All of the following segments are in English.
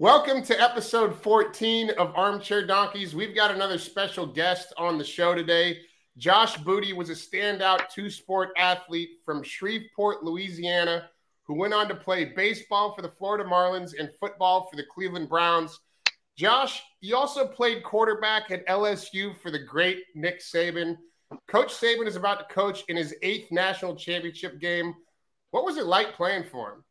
Welcome to episode 14 of Armchair Donkeys. We've got another special guest on the show today. Josh Booty was a standout two sport athlete from Shreveport, Louisiana, who went on to play baseball for the Florida Marlins and football for the Cleveland Browns. Josh, you also played quarterback at LSU for the great Nick Saban. Coach Saban is about to coach in his eighth national championship game. What was it like playing for him?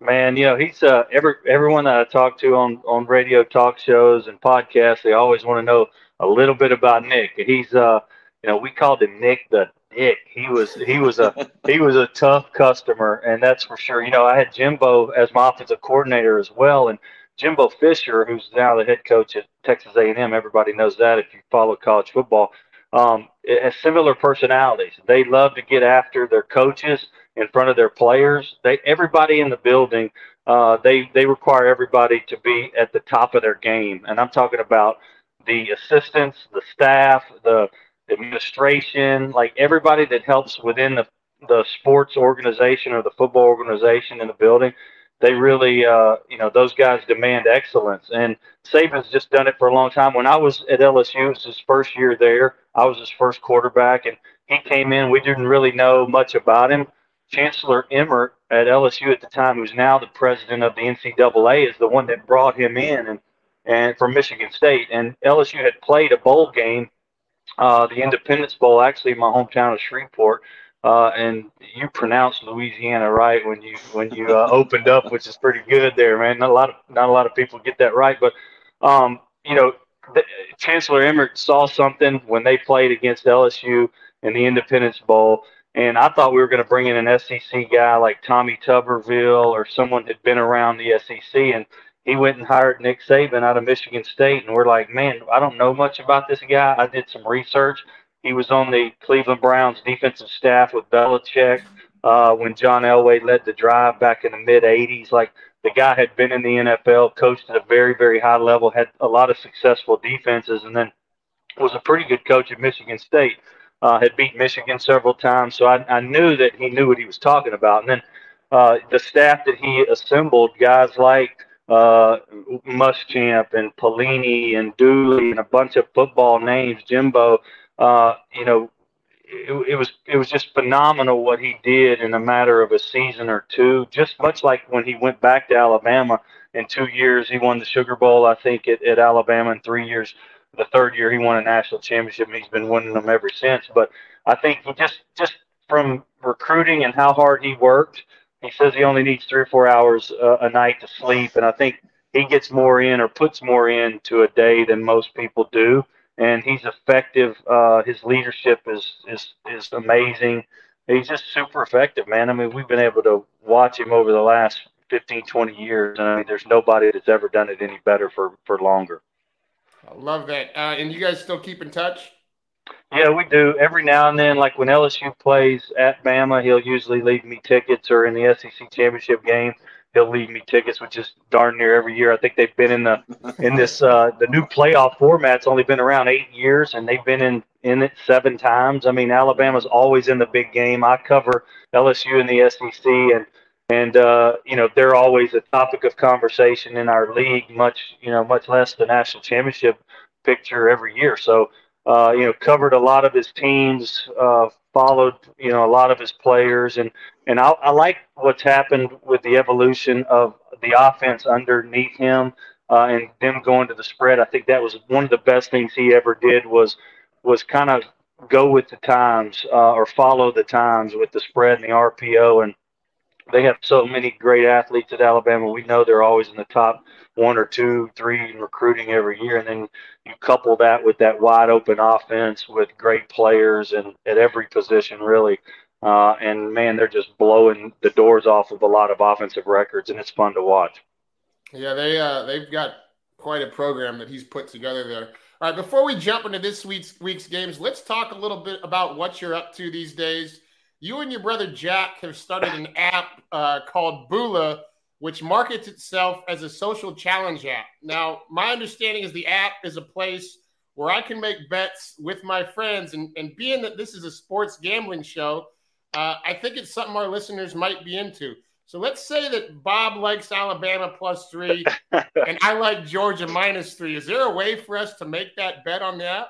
Man, you know, he's uh, every everyone that I talk to on on radio talk shows and podcasts, they always want to know a little bit about Nick. He's uh, you know, we called him Nick the Dick. He was he was a he was a tough customer, and that's for sure. You know, I had Jimbo as my offensive coordinator as well, and Jimbo Fisher, who's now the head coach at Texas A&M. Everybody knows that if you follow college football. Um, has similar personalities. They love to get after their coaches in front of their players. They everybody in the building. Uh, they they require everybody to be at the top of their game, and I'm talking about the assistants, the staff, the administration, like everybody that helps within the the sports organization or the football organization in the building. They really, uh, you know, those guys demand excellence, and Saban's just done it for a long time. When I was at LSU, it was his first year there. I was his first quarterback, and he came in. We didn't really know much about him Chancellor Emmert at LSU at the time, who's now the president of the NCAA, is the one that brought him in and and from Michigan State. And LSU had played a bowl game, uh, the Independence Bowl, actually in my hometown of Shreveport. Uh, and you pronounced Louisiana right when you when you uh, opened up, which is pretty good there, man. Not a lot of not a lot of people get that right, but um, you know, the, Chancellor Emmert saw something when they played against LSU in the Independence Bowl and I thought we were going to bring in an SEC guy like Tommy Tuberville or someone had been around the SEC. And he went and hired Nick Saban out of Michigan State. And we're like, man, I don't know much about this guy. I did some research. He was on the Cleveland Browns defensive staff with Belichick uh, when John Elway led the drive back in the mid 80s. Like the guy had been in the NFL, coached at a very, very high level, had a lot of successful defenses, and then was a pretty good coach at Michigan State uh, had beat Michigan several times, so I, I knew that he knew what he was talking about. And then uh, the staff that he assembled, guys like uh, Muschamp and Pelini and Dooley and a bunch of football names, Jimbo. Uh, you know, it, it, was it was just phenomenal what he did in a matter of a season or two. Just much like when he went back to Alabama in two years, he won the Sugar Bowl, I think, at, at Alabama in three years the third year he won a national championship, he's been winning them ever since. But I think he just just from recruiting and how hard he worked, he says he only needs three or four hours uh, a night to sleep, and I think he gets more in or puts more into a day than most people do. And he's effective. Uh, his leadership is is is amazing. He's just super effective, man. I mean, we've been able to watch him over the last 15, 20 years. And I mean, there's nobody that's ever done it any better for, for longer. I love that. Uh, and you guys still keep in touch? Yeah, we do. Every now and then, like when LSU plays at Bama, he'll usually leave me tickets, or in the SEC championship game, he'll leave me tickets, which is darn near every year. I think they've been in the in this uh, the new playoff format's only been around eight years, and they've been in in it seven times. I mean, Alabama's always in the big game. I cover LSU in the SEC, and and uh, you know they're always a topic of conversation in our league, much you know much less the national championship picture every year. So uh, you know covered a lot of his teams, uh, followed you know a lot of his players, and and I, I like what's happened with the evolution of the offense underneath him. Uh, and them going to the spread, I think that was one of the best things he ever did was was kind of go with the times uh, or follow the times with the spread and the RPO and they have so many great athletes at Alabama. We know they're always in the top one or two, three in recruiting every year. And then you couple that with that wide open offense with great players and at every position, really. Uh, and man, they're just blowing the doors off of a lot of offensive records, and it's fun to watch. Yeah, they uh, they've got quite a program that he's put together there. All right, before we jump into this week's week's games, let's talk a little bit about what you're up to these days. You and your brother Jack have started an app uh, called Bula, which markets itself as a social challenge app. Now, my understanding is the app is a place where I can make bets with my friends, and, and being that this is a sports gambling show, uh, I think it's something our listeners might be into. So let's say that Bob likes Alabama plus three, and I like Georgia minus three. Is there a way for us to make that bet on the app?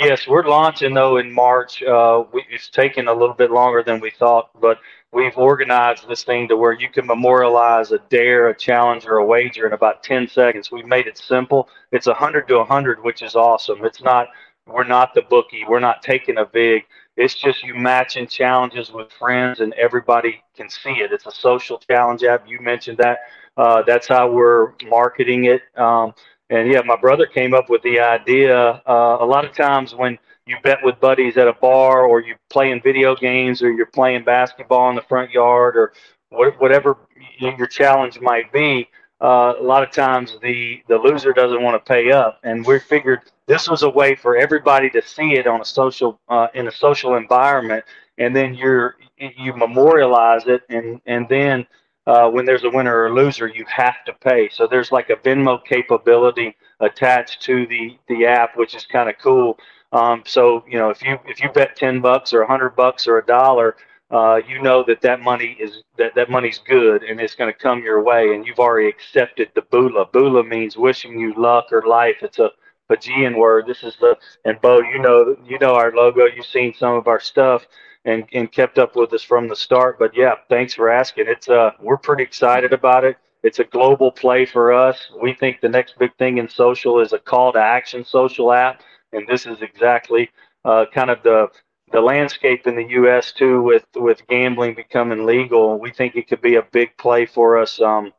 Yes, we're launching though in March. Uh, we, it's taken a little bit longer than we thought, but we've organized this thing to where you can memorialize a dare, a challenge, or a wager in about 10 seconds. We've made it simple. It's 100 to 100, which is awesome. It's not, we're not the bookie. We're not taking a big. It's just you matching challenges with friends and everybody can see it. It's a social challenge app. You mentioned that. Uh, that's how we're marketing it. Um, and yeah, my brother came up with the idea. Uh, a lot of times when you bet with buddies at a bar or you're playing video games or you're playing basketball in the front yard or whatever your challenge might be, uh, a lot of times the, the loser doesn't want to pay up. And we figured this was a way for everybody to see it on a social uh, in a social environment, and then you're you memorialize it, and and then uh, when there's a winner or loser, you have to pay. So there's like a Venmo capability attached to the the app, which is kind of cool. Um, so you know if you if you bet ten bucks or a hundred bucks or a dollar. Uh, you know that that money is that that money's good and it's going to come your way and you've already accepted the bula bula means wishing you luck or life it's a Fijian word. This is the and Beau, you know you know our logo. You've seen some of our stuff and and kept up with us from the start. But yeah, thanks for asking. It's uh we're pretty excited about it. It's a global play for us. We think the next big thing in social is a call to action social app, and this is exactly uh, kind of the the landscape in the U.S. too, with with gambling becoming legal. We think it could be a big play for us. Um,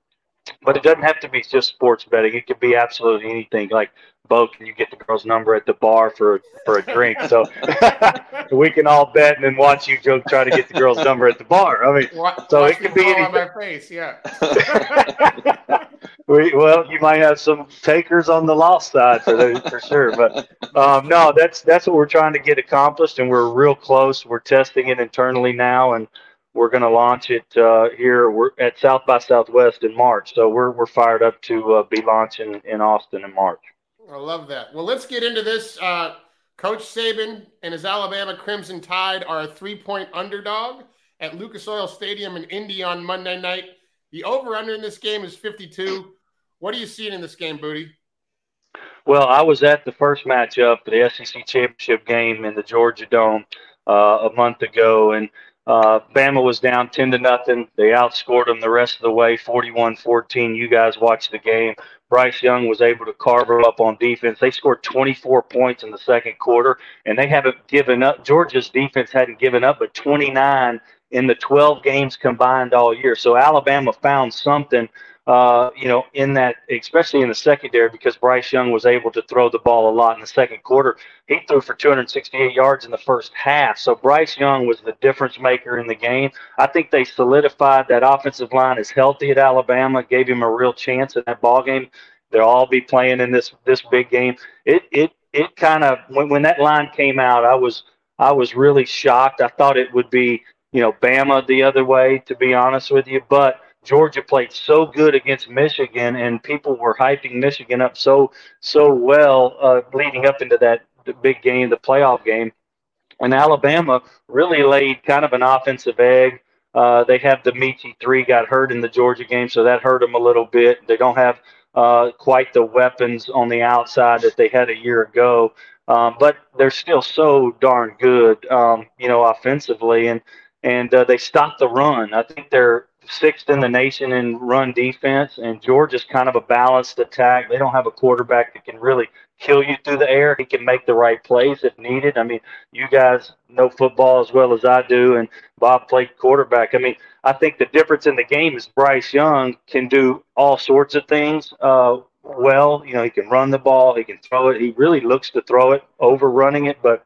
but it doesn't have to be just sports betting. It could be absolutely anything. Like Beau, can you get the girl's number at the bar for for a drink? So we can all bet and then watch you try to get the girl's number at the bar. I mean, watch, so it could be anything. On my face, yeah. we, well, you might have some takers on the lost side for those, for sure. But um, no, that's that's what we're trying to get accomplished, and we're real close. We're testing it internally now, and we're going to launch it uh, here. We're at South by Southwest in March, so we're we're fired up to uh, be launching in Austin in March. I love that. Well, let's get into this. Uh, Coach Saban and his Alabama Crimson Tide are a three point underdog at Lucas Oil Stadium in Indy on Monday night. The over under in this game is 52. What are you seeing in this game, Booty? Well, I was at the first matchup, the SEC championship game in the Georgia Dome uh, a month ago, and uh, Bama was down 10 to nothing. They outscored them the rest of the way, 41 14. You guys watched the game. Bryce Young was able to carve up on defense. They scored 24 points in the second quarter, and they haven't given up. Georgia's defense hadn't given up but 29 in the 12 games combined all year. So Alabama found something uh, you know, in that, especially in the secondary, because Bryce Young was able to throw the ball a lot in the second quarter. He threw for 268 yards in the first half. So Bryce Young was the difference maker in the game. I think they solidified that offensive line is healthy at Alabama, gave him a real chance in that ball game. They'll all be playing in this this big game. It it it kind of when when that line came out, I was I was really shocked. I thought it would be you know Bama the other way, to be honest with you, but Georgia played so good against Michigan, and people were hyping Michigan up so so well uh, leading up into that big game, the playoff game. And Alabama really laid kind of an offensive egg. Uh, they have the Metchie three got hurt in the Georgia game, so that hurt them a little bit. They don't have uh, quite the weapons on the outside that they had a year ago, um, but they're still so darn good, um, you know, offensively, and and uh, they stopped the run. I think they're sixth in the nation in run defense, and Georgia's kind of a balanced attack. They don't have a quarterback that can really kill you through the air. He can make the right plays if needed. I mean, you guys know football as well as I do, and Bob played quarterback. I mean, I think the difference in the game is Bryce Young can do all sorts of things uh, well. You know, he can run the ball, he can throw it. He really looks to throw it, overrunning it, but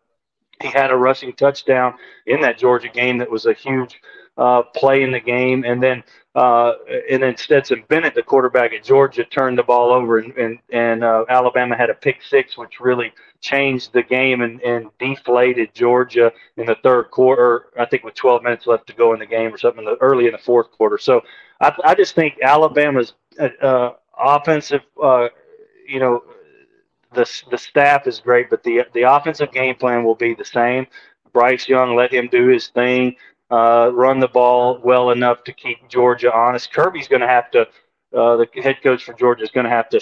he had a rushing touchdown in that Georgia game that was a huge – uh, play in the game. And then uh, and then Stetson Bennett, the quarterback at Georgia, turned the ball over, and and, and uh, Alabama had a pick six, which really changed the game and, and deflated Georgia in the third quarter. I think with 12 minutes left to go in the game or something, in the, early in the fourth quarter. So I, I just think Alabama's uh, uh offensive, uh, you know, the the staff is great, but the the offensive game plan will be the same. Bryce Young, let him do his thing uh, run the ball well enough to keep Georgia honest. Kirby's going to have to, uh, the head coach for Georgia is going to have to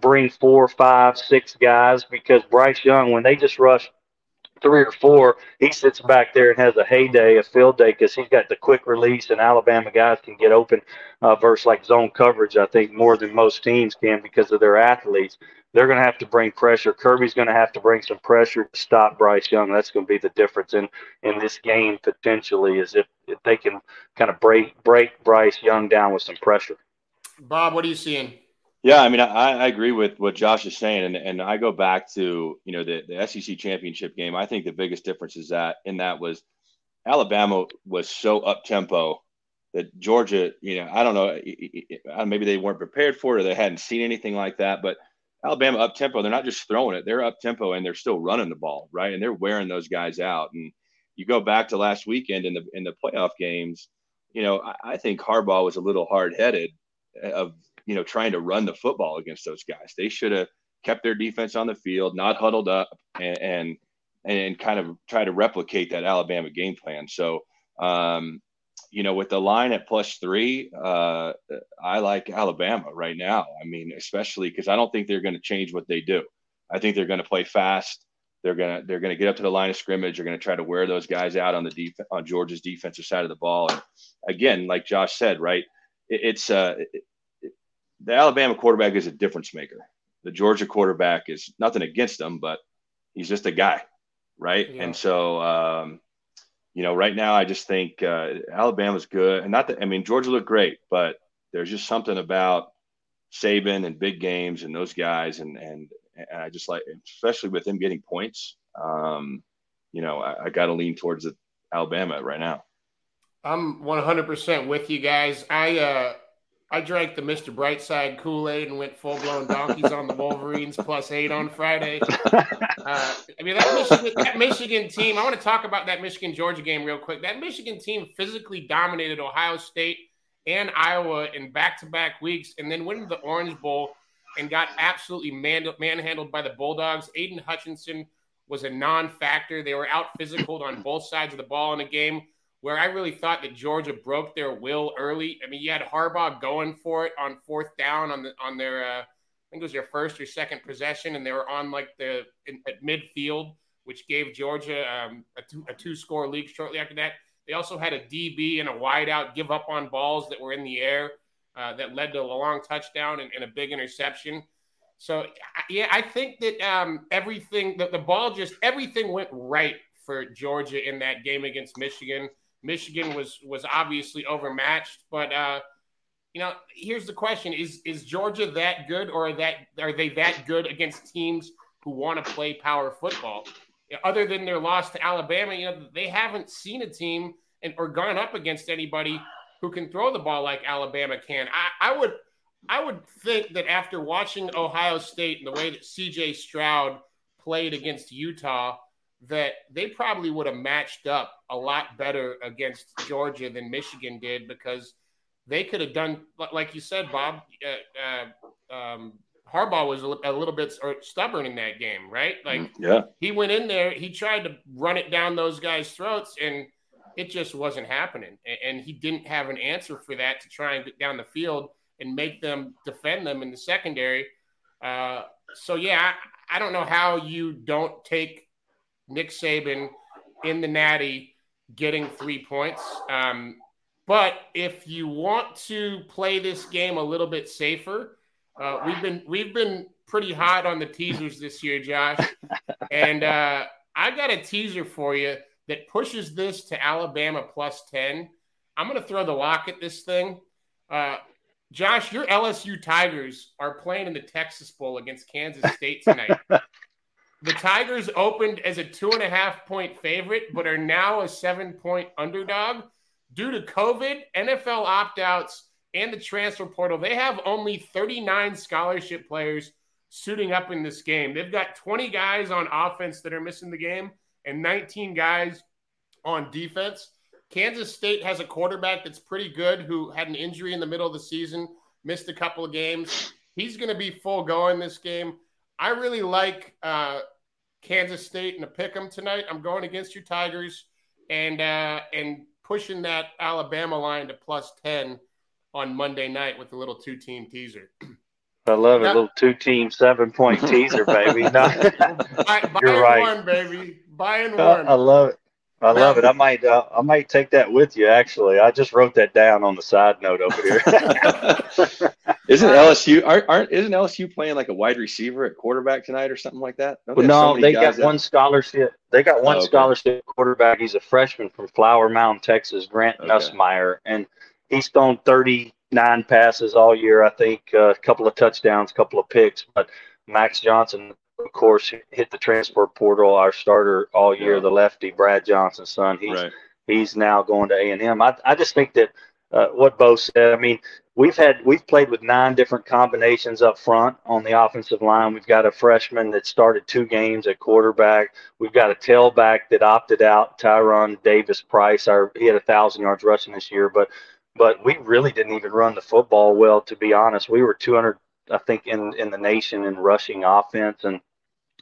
bring four, five, six guys because Bryce Young, when they just rush three or four, he sits back there and has a heyday, a field day, because he's got the quick release, and Alabama guys can get open uh, versus like zone coverage. I think more than most teams can because of their athletes. They're going to have to bring pressure. Kirby's going to have to bring some pressure to stop Bryce Young. That's going to be the difference in in this game potentially, is if, if they can kind of break break Bryce Young down with some pressure. Bob, what are you seeing? Yeah, I mean, I, I, agree with what Josh is saying, and, and I go back to you know the, the SEC championship game. I think the biggest difference is that in that was Alabama was so up tempo that Georgia, you know, I don't know, maybe they weren't prepared for it or they hadn't seen anything like that, but Alabama up tempo, they're not just throwing it; they're up tempo and they're still running the ball, right? And they're wearing those guys out. And you go back to last weekend in the in the playoff games, you know, I, I think Harbaugh was a little hard headed uh, of you know, trying to run the football against those guys. They should have kept their defense on the field, not huddled up, and and, and kind of try to replicate that Alabama game plan. So, um, you know, with the line at plus three, uh, I like Alabama right now. I mean, especially because I don't think they're going to change what they do. I think they're going to play fast. They're gonna they're gonna get up to the line of scrimmage. They're gonna try to wear those guys out on the def- on Georgia's defensive side of the ball. And again, like Josh said, right, it, it's uh, the Alabama quarterback is a difference maker. The Georgia quarterback is nothing against him, but he's just a guy, right? Yeah. And so, um, you know, right now I just think uh, Alabama's good, and not that I mean Georgia looked great, but there's just something about Saban and big games and those guys, and and and I just like, especially with him getting points. Um, you know, I, I got to lean towards Alabama right now. I'm 100% with you guys. I uh, I drank the Mr. Brightside Kool Aid and went full blown donkeys on the Wolverines plus eight on Friday. Uh, I mean, that Michigan, that Michigan team, I want to talk about that Michigan Georgia game real quick. That Michigan team physically dominated Ohio State and Iowa in back to back weeks and then went to the Orange Bowl and got absolutely man- manhandled by the Bulldogs. Aidan Hutchinson was a non factor. They were out physical on both sides of the ball in a game where I really thought that Georgia broke their will early. I mean, you had Harbaugh going for it on fourth down on the on their uh, I think it was their first or second possession, and they were on like the in, at midfield, which gave Georgia um, a, two, a two score lead shortly after that. They also had a DB and a wideout give up on balls that were in the air uh, that led to a long touchdown and, and, a big interception. So yeah, I think that um, everything the, the ball just everything went right for Georgia in that game against Michigan. Michigan was was obviously overmatched, but uh, you know, here's the question: Is is Georgia that good, or are that are they that good against teams who want to play power football? Other than their loss to Alabama, you know, they haven't seen a team and or gone up against anybody who can throw the ball like Alabama can. I, I would I would think that after watching Ohio State and the way that CJ Stroud played against Utah, that they probably would have matched up a lot better against Georgia than Michigan did because they could have done, like you said, Bob. Uh, uh, um, Harbaugh was a, little bit stubborn in that game, right? Like, mm, yeah, he went in there, he tried to run it down those guys' throats, and it just wasn't happening. And he didn't have an answer for that to try and get down the field and make them defend them in the secondary. Uh, so yeah, I, I don't know how you don't take Nick Saban in the Natty getting three points. Um, but if you want to play this game a little bit safer, uh, we've been we've been pretty hot on the teasers this year, Josh, and uh, I got a teaser for you that pushes this to Alabama plus ten. I'm going to throw the lock at this thing. Uh, Josh, your LSU Tigers are playing in the Texas Bowl against Kansas State tonight. The Tigers opened as a two and a half point favorite, but are now a seven point underdog. Due to COVID, NFL opt outs, and the transfer portal, they have only 39 scholarship players suiting up in this game. They've got 20 guys on offense that are missing the game and 19 guys on defense. Kansas State has a quarterback that's pretty good who had an injury in the middle of the season, missed a couple of games. He's going to be full go in this game. I really like uh, Kansas State and a pick 'em tonight. I'm going against your Tigers and uh, and pushing that Alabama line to plus 10 on Monday night with a little two team teaser. I love it. A little two team seven point teaser, baby. No, buy, you're right. one, baby. Buying one. I love it. I love it. I might uh, I might take that with you. Actually, I just wrote that down on the side note over here. isn't LSU aren't, aren't isn't LSU playing like a wide receiver at quarterback tonight or something like that? Well, no, so they got one scholarship. They got one oh, okay. scholarship quarterback. He's a freshman from Flower Mound, Texas, Garrett okay. Nussmeier, and he's thrown thirty nine passes all year. I think uh, a couple of touchdowns, a couple of picks, but Max Johnson of course, hit the transport portal. Our starter all year, yeah. the lefty Brad Johnson's son. He's right. he's now going to A and M. I I just think that uh, what Beau said. I mean, we've had we've played with nine different combinations up front on the offensive line. We've got a freshman that started two games at quarterback. We've got a tailback that opted out, Tyrion Davis Price. Our he had a thousand yards rushing this year, but but we really didn't even run the football well. To be honest, we were 200 I think in in the nation in rushing offense and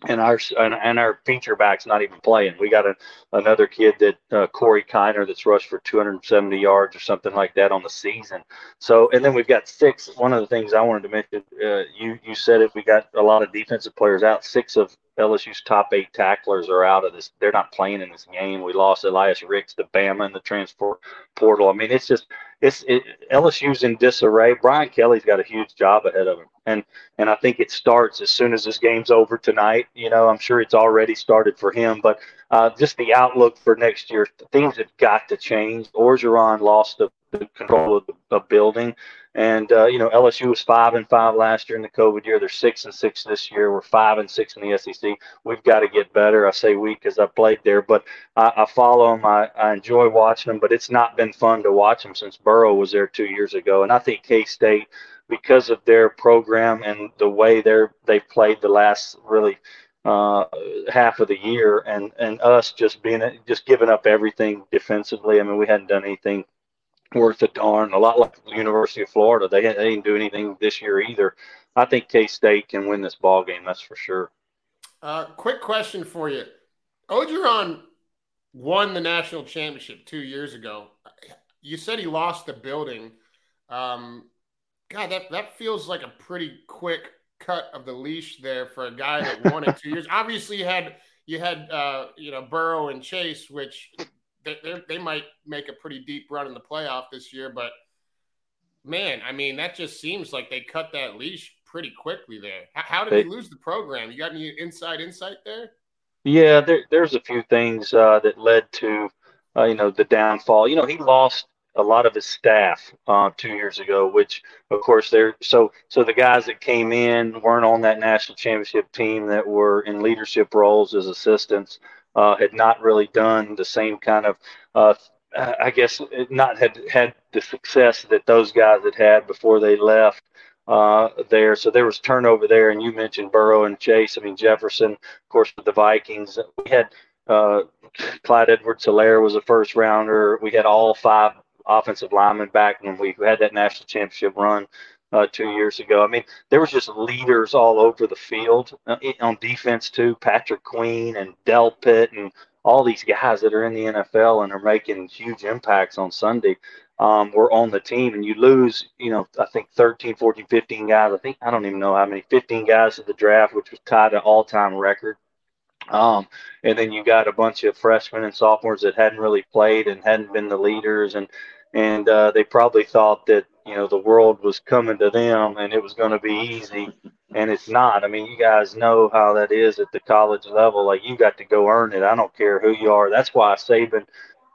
and our and, our feature back's not even playing. We got a, another kid that uh, Corey Kiner that's rushed for 270 yards or something like that on the season. So and then we've got six. One of the things I wanted to mention, uh, you you said it. We got a lot of defensive players out. Six of LSU's top eight tacklers are out of this. They're not playing in this game. We lost Elias Ricks to Bama in the transfer portal. I mean, it's just it's it, LSU's in disarray. Brian Kelly's got a huge job ahead of him, and and I think it starts as soon as this game's over tonight. You know, I'm sure it's already started for him, but uh, just the outlook for next year, things have got to change. Orgeron lost the, the control of the, the building. And uh, you know, LSU was five and five last year in the COVID year. They're six and six this year. We're five and six in the SEC. We've got to get better. I say we because I played there, but I, I follow them. I, I enjoy watching them. But it's not been fun to watch them since Burrow was there two years ago. And I think K State, because of their program and the way they're they played the last really uh, half of the year, and and us just being just giving up everything defensively. I mean, we hadn't done anything worth a darn. A lot like the University of Florida, they, they didn't do anything this year either. I think K State can win this ball game. That's for sure. Uh, quick question for you: Orgeron won the national championship two years ago. You said he lost the building. Um, God, that that feels like a pretty quick cut of the leash there for a guy that won it two years. Obviously, you had you had uh, you know Burrow and Chase, which they, they might make a pretty deep run in the playoff this year. But man, I mean, that just seems like they cut that leash pretty quickly there. How, how did they, he lose the program? You got any inside insight there? Yeah, there, there's a few things uh, that led to, uh, you know, the downfall. You know, he lost a lot of his staff uh, two years ago, which of course they're so so the guys that came in weren't on that national championship team that were in leadership roles as assistants uh, had not really done the same kind of, uh, I guess, not had had the success that those guys had had before they left uh, there. So there was turnover there. And you mentioned Burrow and Chase. I mean, Jefferson, of course, with the Vikings. We had uh, Clyde Edwards-Helaire was a first rounder. We had all five offensive linemen back when we had that national championship run uh, two years ago. I mean, there was just leaders all over the field uh, on defense too. Patrick Queen and Delpit and all these guys that are in the NFL and are making huge impacts on Sunday um, were on the team. And you lose, you know, I think 13, 14, 15 guys. I think I don't even know how many, 15 guys at the draft, which was tied to all-time record. Um, and then you got a bunch of freshmen and sophomores that hadn't really played and hadn't been the leaders, and and uh, they probably thought that you know the world was coming to them and it was going to be easy. And it's not. I mean you guys know how that is at the college level. Like you got to go earn it. I don't care who you are. That's why saban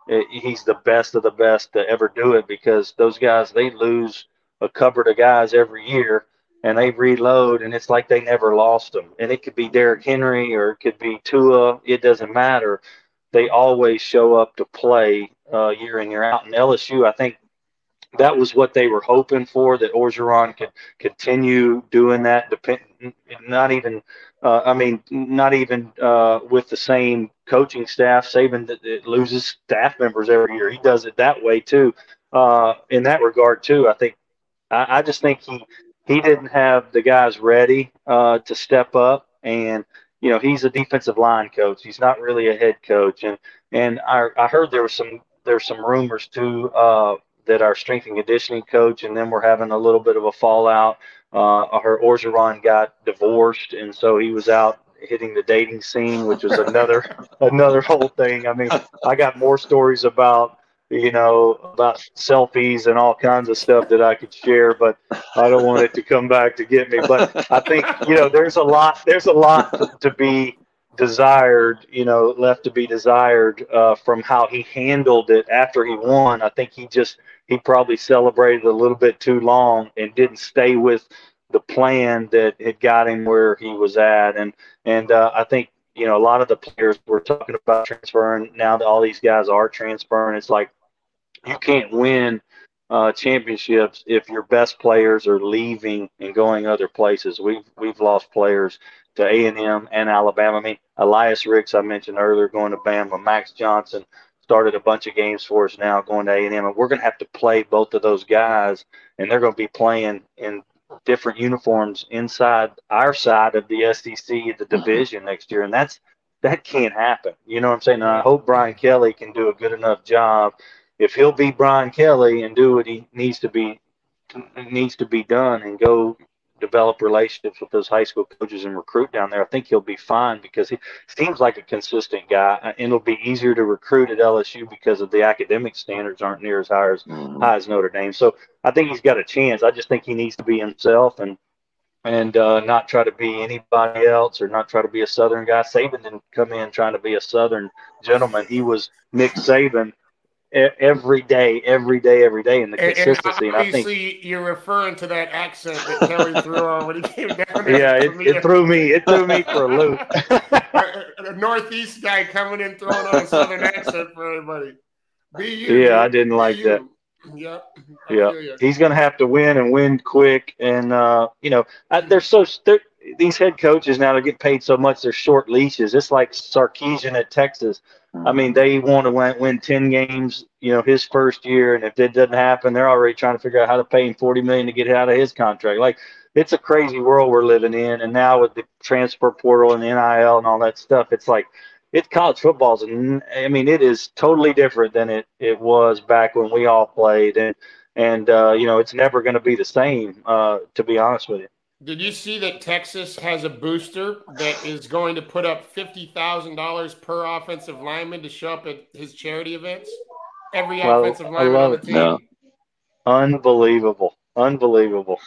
eh, he's the best of the best to ever do it because those guys they lose a cupboard of guys every year and they reload and it's like they never lost them and it could be Derrick Henry or it could be Tua. It doesn't matter. They always show up to play uh, year in year out. And LSU I think that was what they were hoping for. That Orgeron could continue doing that. Depend, not even, uh, I mean, not even uh, with the same coaching staff. Saban that it loses staff members every year. He does it that way too. Uh, in that regard too, I think. I, I, just think he he didn't have the guys ready uh, to step up, and you know he's a defensive line coach. He's not really a head coach, and and I, I heard there was some there's some rumors too uh, that our strength and conditioning coach and then we're having a little bit of a fallout. Uh, her Orgeron got divorced, and so he was out hitting the dating scene, which was another another whole thing. I mean, I got more stories about you know about selfies and all kinds of stuff that I could share, but I don't want it to come back to get me. But I think you know there's a lot there's a lot to, to be desired, you know, left to be desired uh, from how he handled it after he won. I think he just he probably celebrated a little bit too long and didn't stay with the plan that had got him where he was at. And and uh, I think you know a lot of the players were talking about transferring. Now that all these guys are transferring, it's like you can't win. Uh, championships if your best players are leaving and going other places. We've we've lost players to A and M and Alabama. I mean, Elias Ricks, I mentioned earlier, going to Bama. Max Johnson started a bunch of games for us now, going to A and M, and we're going to have to play both of those guys, and they're going to be playing in different uniforms inside our side of the SEC, the mm-hmm. division next year, and that's that can't happen. You know what I'm saying? And I hope Brian Kelly can do a good enough job. If he'll be Brian Kelly and do what he needs to be needs to be done and go develop relationships with those high school coaches and recruit down there, I think he'll be fine because he seems like a consistent guy, and it'll be easier to recruit at LSU because of the academic standards aren't near as high as mm-hmm. high as Notre Dame. So I think he's got a chance. I just think he needs to be himself and and uh, not try to be anybody else or not try to be a Southern guy. Saban didn't come in trying to be a Southern gentleman. He was Nick Saban every day, every day, every day, and the consistency. And, and obviously, and I think, you're referring to that accent that Kelly threw on when he came down. Yeah, it, it, threw me. It threw me for a loop. a Northeast guy coming in throwing on a Southern accent for everybody. Be you. Yeah, I didn't like you. that. Yep. Yeah, he's going to have to win and win quick. And uh, you know, I, they're so they're, these head coaches now they get paid so much they're short leashes. It's like Sarkisian at Texas. I mean, they want to win, win ten games, you know, his first year, and if that doesn't happen, they're already trying to figure out how to pay him forty million to get out of his contract. Like, it's a crazy world we're living in, and now with the transfer portal and the NIL and all that stuff, it's like it's college football's. And I mean, it is totally different than it it was back when we all played, and and uh, you know, it's never going to be the same. Uh, to be honest with you. Did you see that Texas has a booster that is going to put up fifty thousand dollars per offensive lineman to show up at his charity events? Every well, offensive lineman on the team. Yeah. Unbelievable. Unbelievable.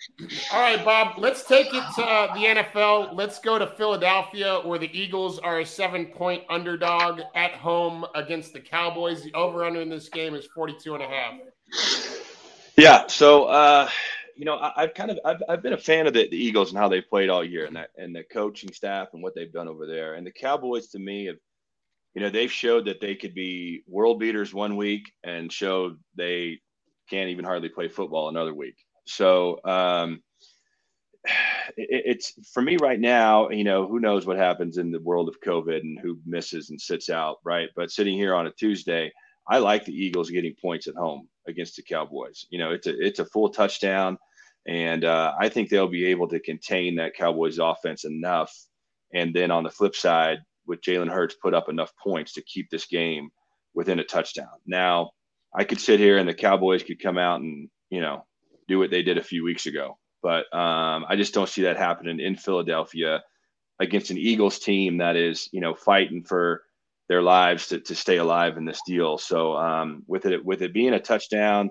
All right, Bob, let's take it to uh, the NFL. Let's go to Philadelphia, where the Eagles are a seven point underdog at home against the Cowboys. The over under in this game is 42 and a half. Yeah. So, uh, you know, I, have kind of I've, I've been a fan of the, the Eagles and how they've played all year and that and the coaching staff and what they've done over there. And the Cowboys to me have you know, they've showed that they could be world beaters one week and showed they can't even hardly play football another week. So um it, it's for me right now, you know, who knows what happens in the world of COVID and who misses and sits out, right? But sitting here on a Tuesday, I like the Eagles getting points at home against the Cowboys. You know, it's a it's a full touchdown, and uh, I think they'll be able to contain that Cowboys offense enough. And then on the flip side, with Jalen Hurts, put up enough points to keep this game within a touchdown. Now, I could sit here and the Cowboys could come out and you know do what they did a few weeks ago, but um, I just don't see that happening in Philadelphia against an Eagles team that is you know fighting for their lives to, to stay alive in this deal. So um, with it with it being a touchdown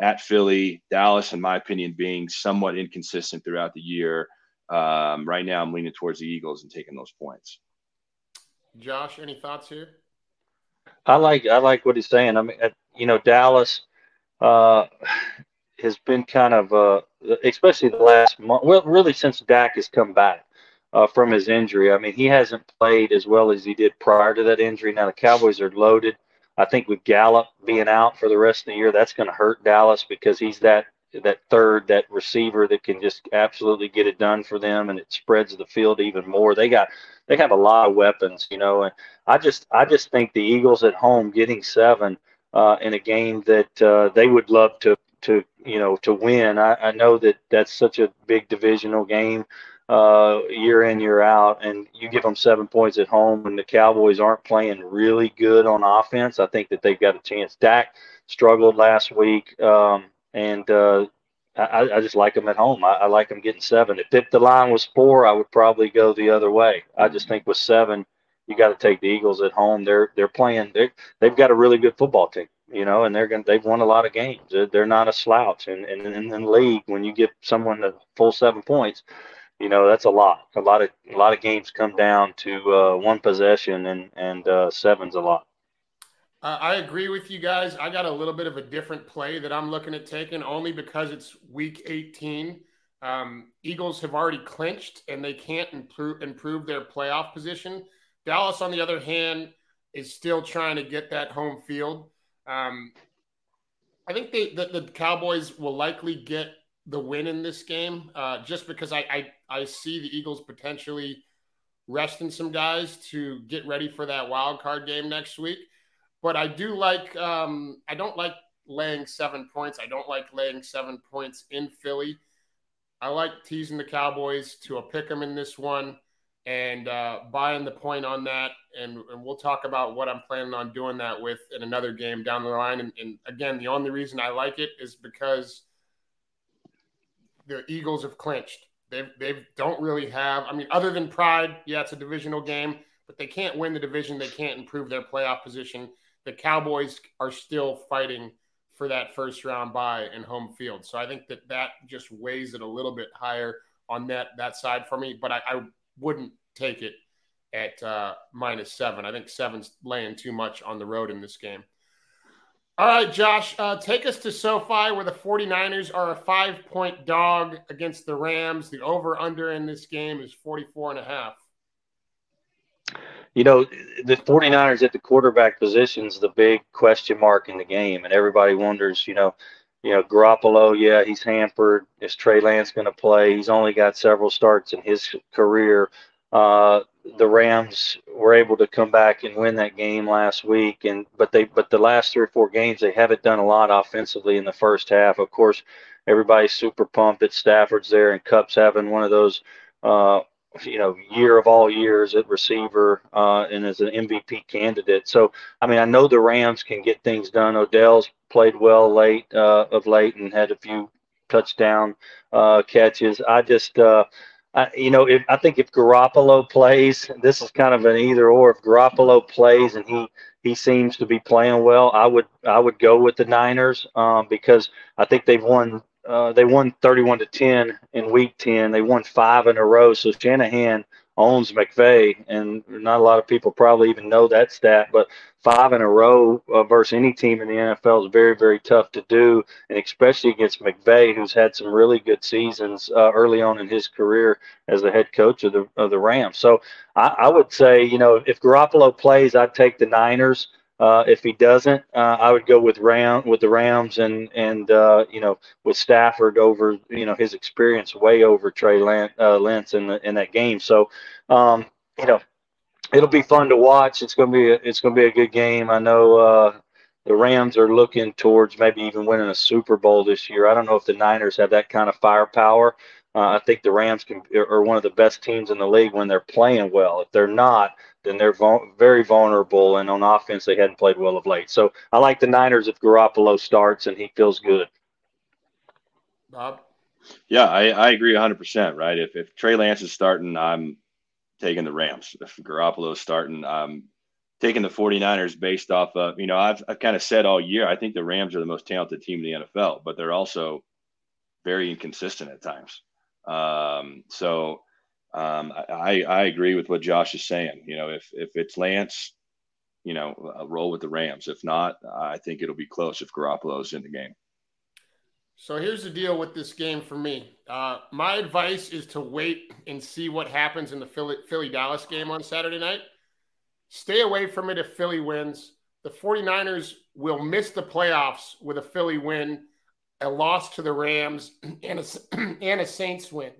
at Philly, Dallas, in my opinion, being somewhat inconsistent throughout the year, um, right now I'm leaning towards the Eagles and taking those points. Josh, any thoughts here? I like I like what he's saying. I mean, you know, Dallas uh, has been kind of, uh, especially the last month, well, really since Dak has come back uh, from his injury. I mean, he hasn't played as well as he did prior to that injury. Now the Cowboys are loaded. I think with Gallup being out for the rest of the year, that's going to hurt Dallas because he's that that third, that receiver that can just absolutely get it done for them, and it spreads the field even more. They got they have a lot of weapons, you know, and I just I just think the Eagles at home getting seven uh, in a game that uh, they would love to to you know to win. I, I know that that's such a big divisional game uh, year in year out, and you give them seven points at home, and the Cowboys aren't playing really good on offense. I think that they've got a chance. Dak struggled last week, um, and uh, I, I, just like them at home. I, I, like them getting seven. If, if the line was four, I would probably go the other way. I just think with seven, you got to take the Eagles at home. They're they're playing. They they've got a really good football team you know, and they're going they've won a lot of games. They're, not a slouch, and, and, and in the league, when you give someone the full seven points, you know that's a lot. A lot of a lot of games come down to uh, one possession, and and uh, seven's a lot. Uh, I agree with you guys. I got a little bit of a different play that I'm looking at taking, only because it's Week 18. Um, Eagles have already clinched, and they can't improve improve their playoff position. Dallas, on the other hand, is still trying to get that home field. Um, I think they, the, the Cowboys will likely get the win in this game, uh, just because I, I I see the Eagles potentially resting some guys to get ready for that wild card game next week. But I do like um, I don't like laying seven points. I don't like laying seven points in Philly. I like teasing the Cowboys to a pick them in this one and uh, buying the point on that. And, and, we'll talk about what I'm planning on doing that with in another game down the line. And, and again, the only reason I like it is because the Eagles have clinched. They they don't really have. I mean, other than pride, yeah, it's a divisional game, but they can't win the division. They can't improve their playoff position. The Cowboys are still fighting for that first round bye in home field. So I think that that just weighs it a little bit higher on that that side for me. But I, I wouldn't take it at uh, minus seven. I think seven's laying too much on the road in this game. All right, Josh, uh, take us to SoFi where the 49ers are a five point dog against the Rams. The over under in this game is 44 and a half. You know, the 49ers at the quarterback position is the big question mark in the game. And everybody wonders, you know, you know, Garoppolo, yeah, he's hampered. Is Trey Lance going to play? He's only got several starts in his career. Uh, the Rams were able to come back and win that game last week, and but they but the last three or four games they haven't done a lot offensively in the first half. Of course, everybody's super pumped that Stafford's there and Kupp's having one of those uh, you know year of all years at receiver uh, and as an MVP candidate. So I mean I know the Rams can get things done. Odell's played well late uh, of late and had a few touchdown uh, catches. I just uh, You know if I think if Garoppolo plays, this is kind of an either or. If Garoppolo plays and he he seems to be playing well, I would I would go with the Niners um, because I think they've won uh, they won 31 to 10 in week 10. They won five in a row. So Shanahan owns McVay, and not a lot of people probably even know that stat. But five in a row uh, versus any team in the NFL is very, very tough to do, and especially against McVay, who's had some really good seasons uh, early on in his career as the head coach of the of the Rams. So I, I would say, you know, if Garoppolo plays, I'd take the Niners. Uh, if he doesn't, uh, I would go with Ram with the Rams and and uh, you know with Stafford over you know his experience way over Trey Lance, uh, in the, in that game. So um, you know it'll be fun to watch. It's gonna be a, it's gonna be a good game. I know uh, the Rams are looking towards maybe even winning a Super Bowl this year. I don't know if the Niners have that kind of firepower. Uh, I think the Rams can, are one of the best teams in the league when they're playing well. If they're not, then they're very vulnerable. And on offense, they hadn't played well of late. So I like the Niners if Garoppolo starts and he feels good. Bob? Yeah, I, I agree 100%. Right. If, if Trey Lance is starting, I'm taking the Rams. If Garoppolo is starting, I'm taking the 49ers based off of, you know, I've, I've kind of said all year, I think the Rams are the most talented team in the NFL, but they're also very inconsistent at times. Um, so um, I, I agree with what Josh is saying. You know, if if it's Lance, you know, a roll with the Rams. If not, I think it'll be close if Garoppolo's in the game. So here's the deal with this game for me. Uh, my advice is to wait and see what happens in the Philly, Philly Dallas game on Saturday night. Stay away from it if Philly wins. the 49ers will miss the playoffs with a Philly win, a loss to the Rams, and a, and a Saints win.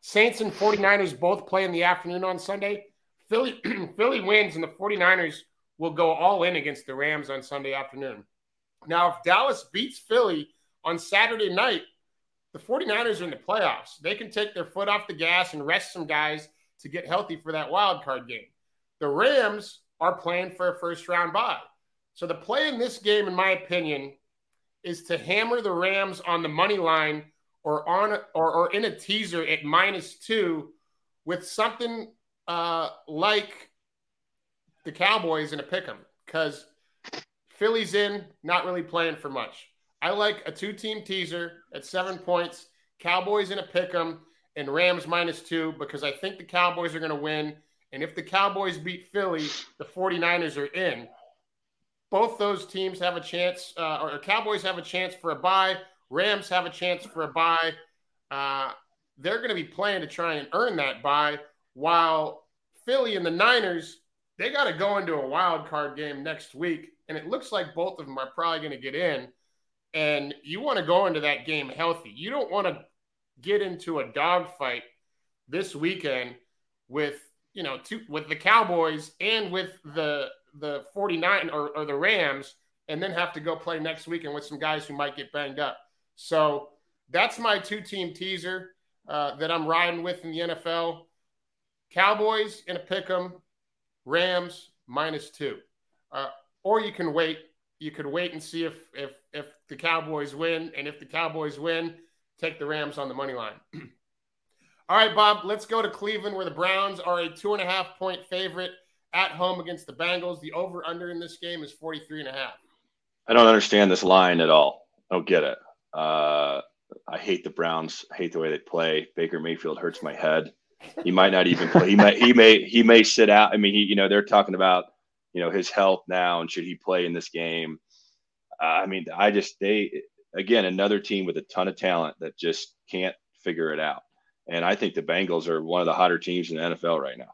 Saints and 49ers both play in the afternoon on Sunday. Philly, Philly wins, and the 49ers will go all in against the Rams on Sunday afternoon. Now, if Dallas beats Philly on Saturday night, the 49ers are in the playoffs. They can take their foot off the gas and rest some guys to get healthy for that wild card game. The Rams are playing for a first round bye. So the play in this game, in my opinion, is to hammer the Rams on the money line or on or, or in a teaser at minus two with something uh, like the Cowboys in a pick 'em because Philly's in, not really playing for much. I like a two team teaser at seven points, Cowboys in a pick 'em, and Rams minus two because I think the Cowboys are going to win. And if the Cowboys beat Philly, the 49ers are in. Both those teams have a chance, uh, or Cowboys have a chance for a bye. Rams have a chance for a bye. Uh, they're going to be playing to try and earn that bye, while Philly and the Niners, they got to go into a wild card game next week. And it looks like both of them are probably going to get in. And you want to go into that game healthy. You don't want to get into a dogfight this weekend with you know two, with the Cowboys and with the the 49 or, or the Rams and then have to go play next weekend with some guys who might get banged up. So that's my two team teaser uh, that I'm riding with in the NFL. Cowboys in a pick 'em, Rams minus two. Uh, or you can wait. You could wait and see if if if the Cowboys win, and if the Cowboys win, take the Rams on the money line. All right, Bob, let's go to Cleveland, where the Browns are a two and a half point favorite at home against the Bengals. The over under in this game is 43 and a half. I don't understand this line at all. I don't get it. Uh, I hate the Browns. I hate the way they play. Baker Mayfield hurts my head. He might not even play. He might. He may. He may sit out. I mean, he. You know, they're talking about you know his health now and should he play in this game. Uh, I mean, I just they again another team with a ton of talent that just can't figure it out. And I think the Bengals are one of the hotter teams in the NFL right now.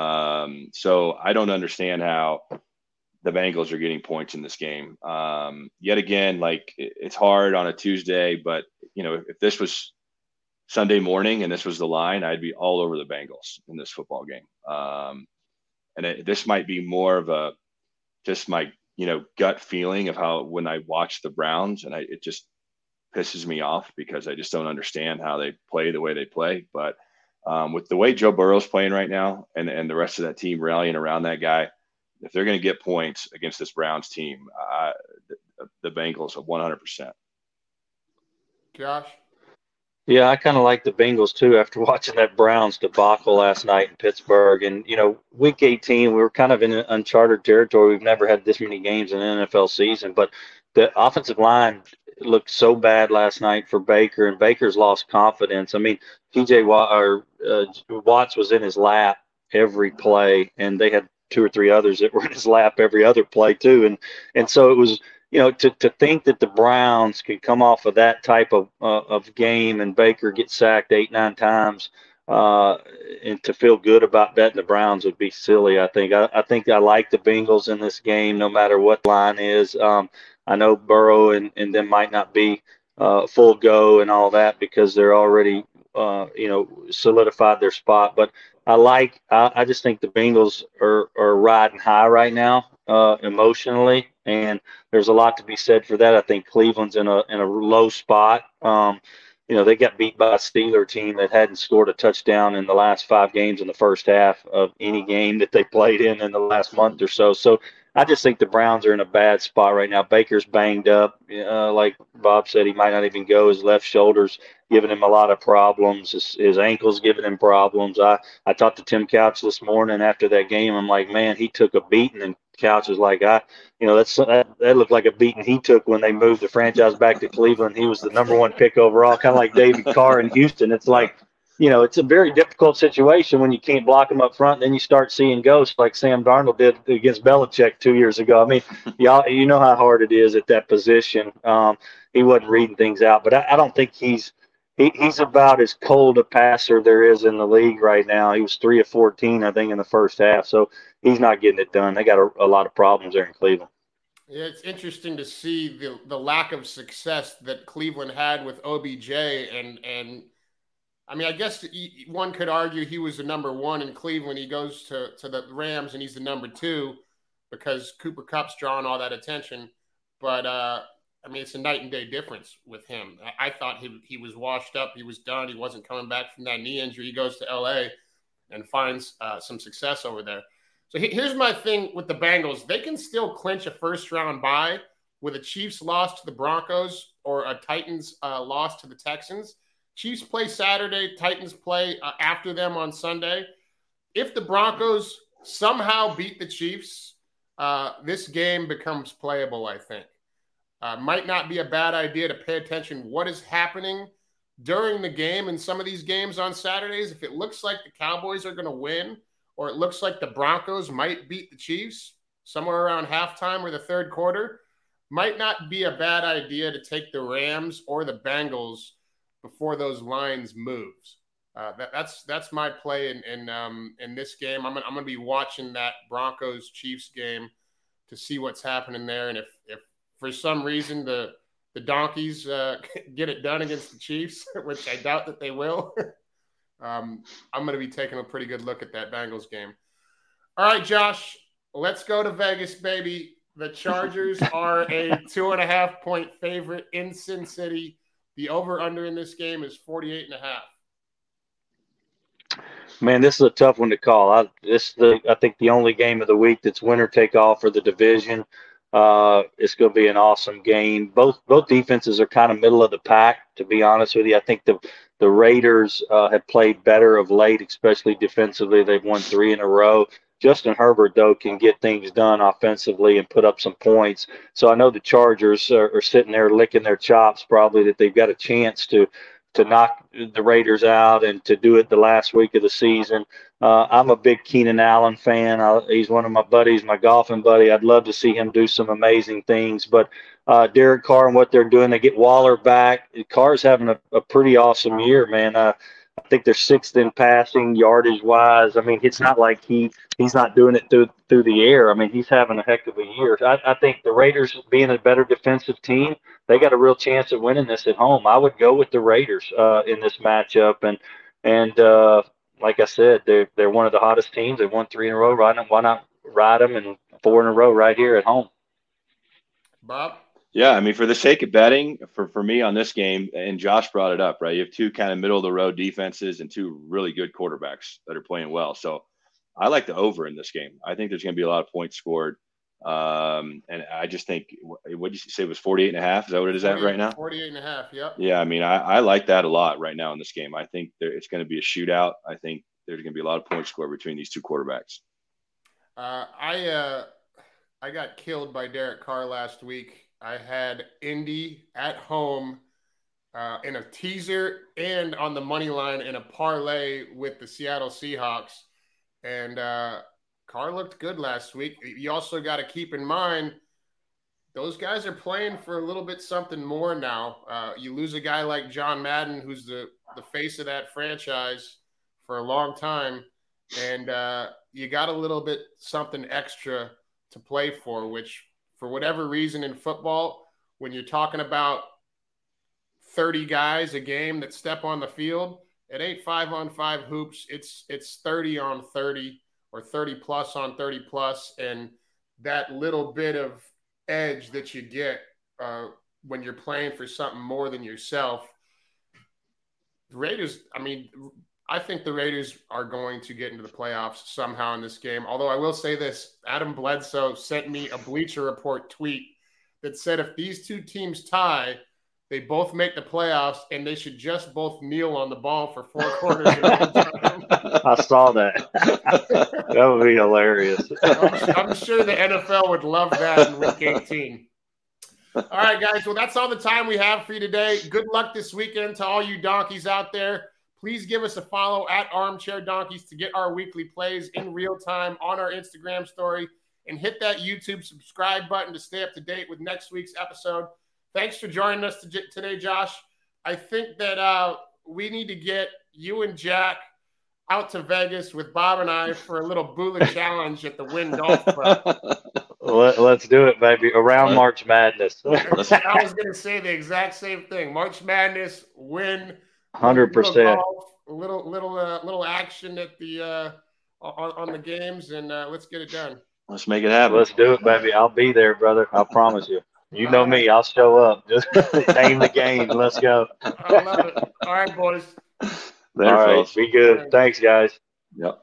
Um, so I don't understand how the Bengals are getting points in this game. Um, yet again, like it's hard on a Tuesday, but you know, if this was Sunday morning and this was the line, I'd be all over the Bengals in this football game. Um, and it, this might be more of a just my you know gut feeling of how when I watch the Browns, and I, it just pisses me off because I just don't understand how they play the way they play. But um, with the way Joe Burrow's playing right now, and and the rest of that team rallying around that guy, if they're going to get points against this Browns team, uh, the, the Bengals are 100%. Josh? Yeah, I kind of like the Bengals too after watching that Browns debacle last night in Pittsburgh. And, you know, week 18, we were kind of in uncharted territory. We've never had this many games in an NFL season, but the offensive line looked so bad last night for Baker, and Baker's lost confidence. I mean, TJ Watt, or, uh, Watts was in his lap every play, and they had two or three others that were in his lap every other play too. And and so it was, you know, to, to think that the Browns could come off of that type of uh, of game and Baker get sacked eight nine times. Uh, and to feel good about betting the Browns would be silly. I think. I, I think I like the Bengals in this game, no matter what line is. Um, I know Burrow and, and them might not be uh, full go and all that because they're already, uh, you know, solidified their spot. But I like. I, I just think the Bengals are are riding high right now uh, emotionally, and there's a lot to be said for that. I think Cleveland's in a in a low spot. Um, you know, they got beat by a Steeler team that hadn't scored a touchdown in the last five games in the first half of any game that they played in in the last month or so. So I just think the Browns are in a bad spot right now. Baker's banged up. Uh, like Bob said, he might not even go. His left shoulder's giving him a lot of problems. His, his ankle's giving him problems. I, I talked to Tim Couch this morning after that game. I'm like, man, he took a beating. And Couch was like, I, you know, that's that, that looked like a beating he took when they moved the franchise back to Cleveland. He was the number one pick overall, kind of like David Carr in Houston. It's like, you know, it's a very difficult situation when you can't block them up front. Then you start seeing ghosts like Sam Darnold did against Belichick two years ago. I mean, y'all, you know how hard it is at that position. Um, he wasn't reading things out, but I, I don't think he's he, he's about as cold a passer there is in the league right now. He was three of fourteen, I think, in the first half. So he's not getting it done. They got a, a lot of problems there in Cleveland. Yeah, it's interesting to see the the lack of success that Cleveland had with OBJ, and and I mean, I guess one could argue he was the number one in Cleveland. He goes to to the Rams, and he's the number two because Cooper Kupp's drawing all that attention. But uh, I mean, it's a night and day difference with him. I, I thought he he was washed up. He was done. He wasn't coming back from that knee injury. He goes to LA and finds uh, some success over there. So here's my thing with the Bengals. They can still clinch a first round bye with a Chiefs loss to the Broncos or a Titans uh, loss to the Texans. Chiefs play Saturday, Titans play uh, after them on Sunday. If the Broncos somehow beat the Chiefs, uh, this game becomes playable, I think. Uh, might not be a bad idea to pay attention what is happening during the game in some of these games on Saturdays. If it looks like the Cowboys are going to win, or it looks like the Broncos might beat the Chiefs somewhere around halftime or the third quarter, might not be a bad idea to take the Rams or the Bengals before those lines moves. Uh, that, that's that's my play in in, um, in this game. I'm gonna, I'm gonna be watching that Broncos Chiefs game to see what's happening there, and if if for some reason the the donkeys uh, get it done against the Chiefs, which I doubt that they will. um, I'm going to be taking a pretty good look at that Bengals game. All right, Josh, let's go to Vegas, baby. The Chargers are a two and a half point favorite in Sin City. The over under in this game is 48 and a half. Man, this is a tough one to call. I this the I think the only game of the week that's winner take all for the division. Uh, it's going to be an awesome game. Both both defenses are kind of middle of the pack, to be honest with you. I think the the Raiders uh, have played better of late, especially defensively. They've won three in a row. Justin Herbert, though, can get things done offensively and put up some points. So I know the Chargers are, are sitting there licking their chops, probably that they've got a chance to to knock the Raiders out and to do it the last week of the season. Uh, I'm a big Keenan Allen fan. I, he's one of my buddies, my golfing buddy. I'd love to see him do some amazing things. But uh, Derek Carr and what they're doing, they get Waller back. Carr's having a, a pretty awesome year, man. Uh, I think they're sixth in passing yardage wise. I mean, it's not like he he's not doing it through through the air. I mean, he's having a heck of a year. I, I think the Raiders being a better defensive team, they got a real chance of winning this at home. I would go with the Raiders uh, in this matchup, and and uh, like I said, they're they're one of the hottest teams. They won three in a row. Why not? Why not ride them and four in a row right here at home? Bob. Yeah, I mean, for the sake of betting, for, for me on this game, and Josh brought it up, right? You have two kind of middle of the road defenses and two really good quarterbacks that are playing well. So I like the over in this game. I think there's going to be a lot of points scored. Um, and I just think, what did you say it was 48 and a half? Is that what it is at right now? 48 and a half. Yep. Yeah. I mean, I, I like that a lot right now in this game. I think there, it's going to be a shootout. I think there's going to be a lot of points scored between these two quarterbacks. Uh, I, uh, I got killed by Derek Carr last week. I had Indy at home uh, in a teaser and on the money line in a parlay with the Seattle Seahawks. And uh, Carr looked good last week. You also got to keep in mind those guys are playing for a little bit something more now. Uh, you lose a guy like John Madden, who's the the face of that franchise for a long time, and uh, you got a little bit something extra to play for. Which, for whatever reason, in football, when you're talking about 30 guys a game that step on the field, it ain't five on five hoops. It's it's 30 on 30 or 30 plus on 30 plus, and that little bit of edge that you get uh, when you're playing for something more than yourself. Raiders, I mean, I think the Raiders are going to get into the playoffs somehow in this game. Although I will say this Adam Bledsoe sent me a Bleacher Report tweet that said if these two teams tie, they both make the playoffs, and they should just both kneel on the ball for four quarters. I saw that. that would be hilarious. I'm, I'm, sure the NFL would love that in Week 18. All right, guys. Well, that's all the time we have for you today. Good luck this weekend to all you donkeys out there. Please give us a follow at Armchair Donkeys to get our weekly plays in real time on our Instagram story, and hit that YouTube subscribe button to stay up to date with next week's episode. Thanks for joining us today, Josh. I think that uh, we need to get you and Jack out to Vegas with Bob and I for a little Bula challenge at the Wynn Golf Club. Let, us do it, baby. Around March Madness. I was going to say the exact same thing. March Madness, win. Hundred percent. A little little uh, little action at the uh, on, on the games, and uh, let's get it done. Let's make it happen. Let's do it, baby. I'll be there, brother. I promise you. You know me. I'll show up. Just aim the game. Let's go. I love it. All right, boys. There, All right. Be good. Thanks, guys. Yep.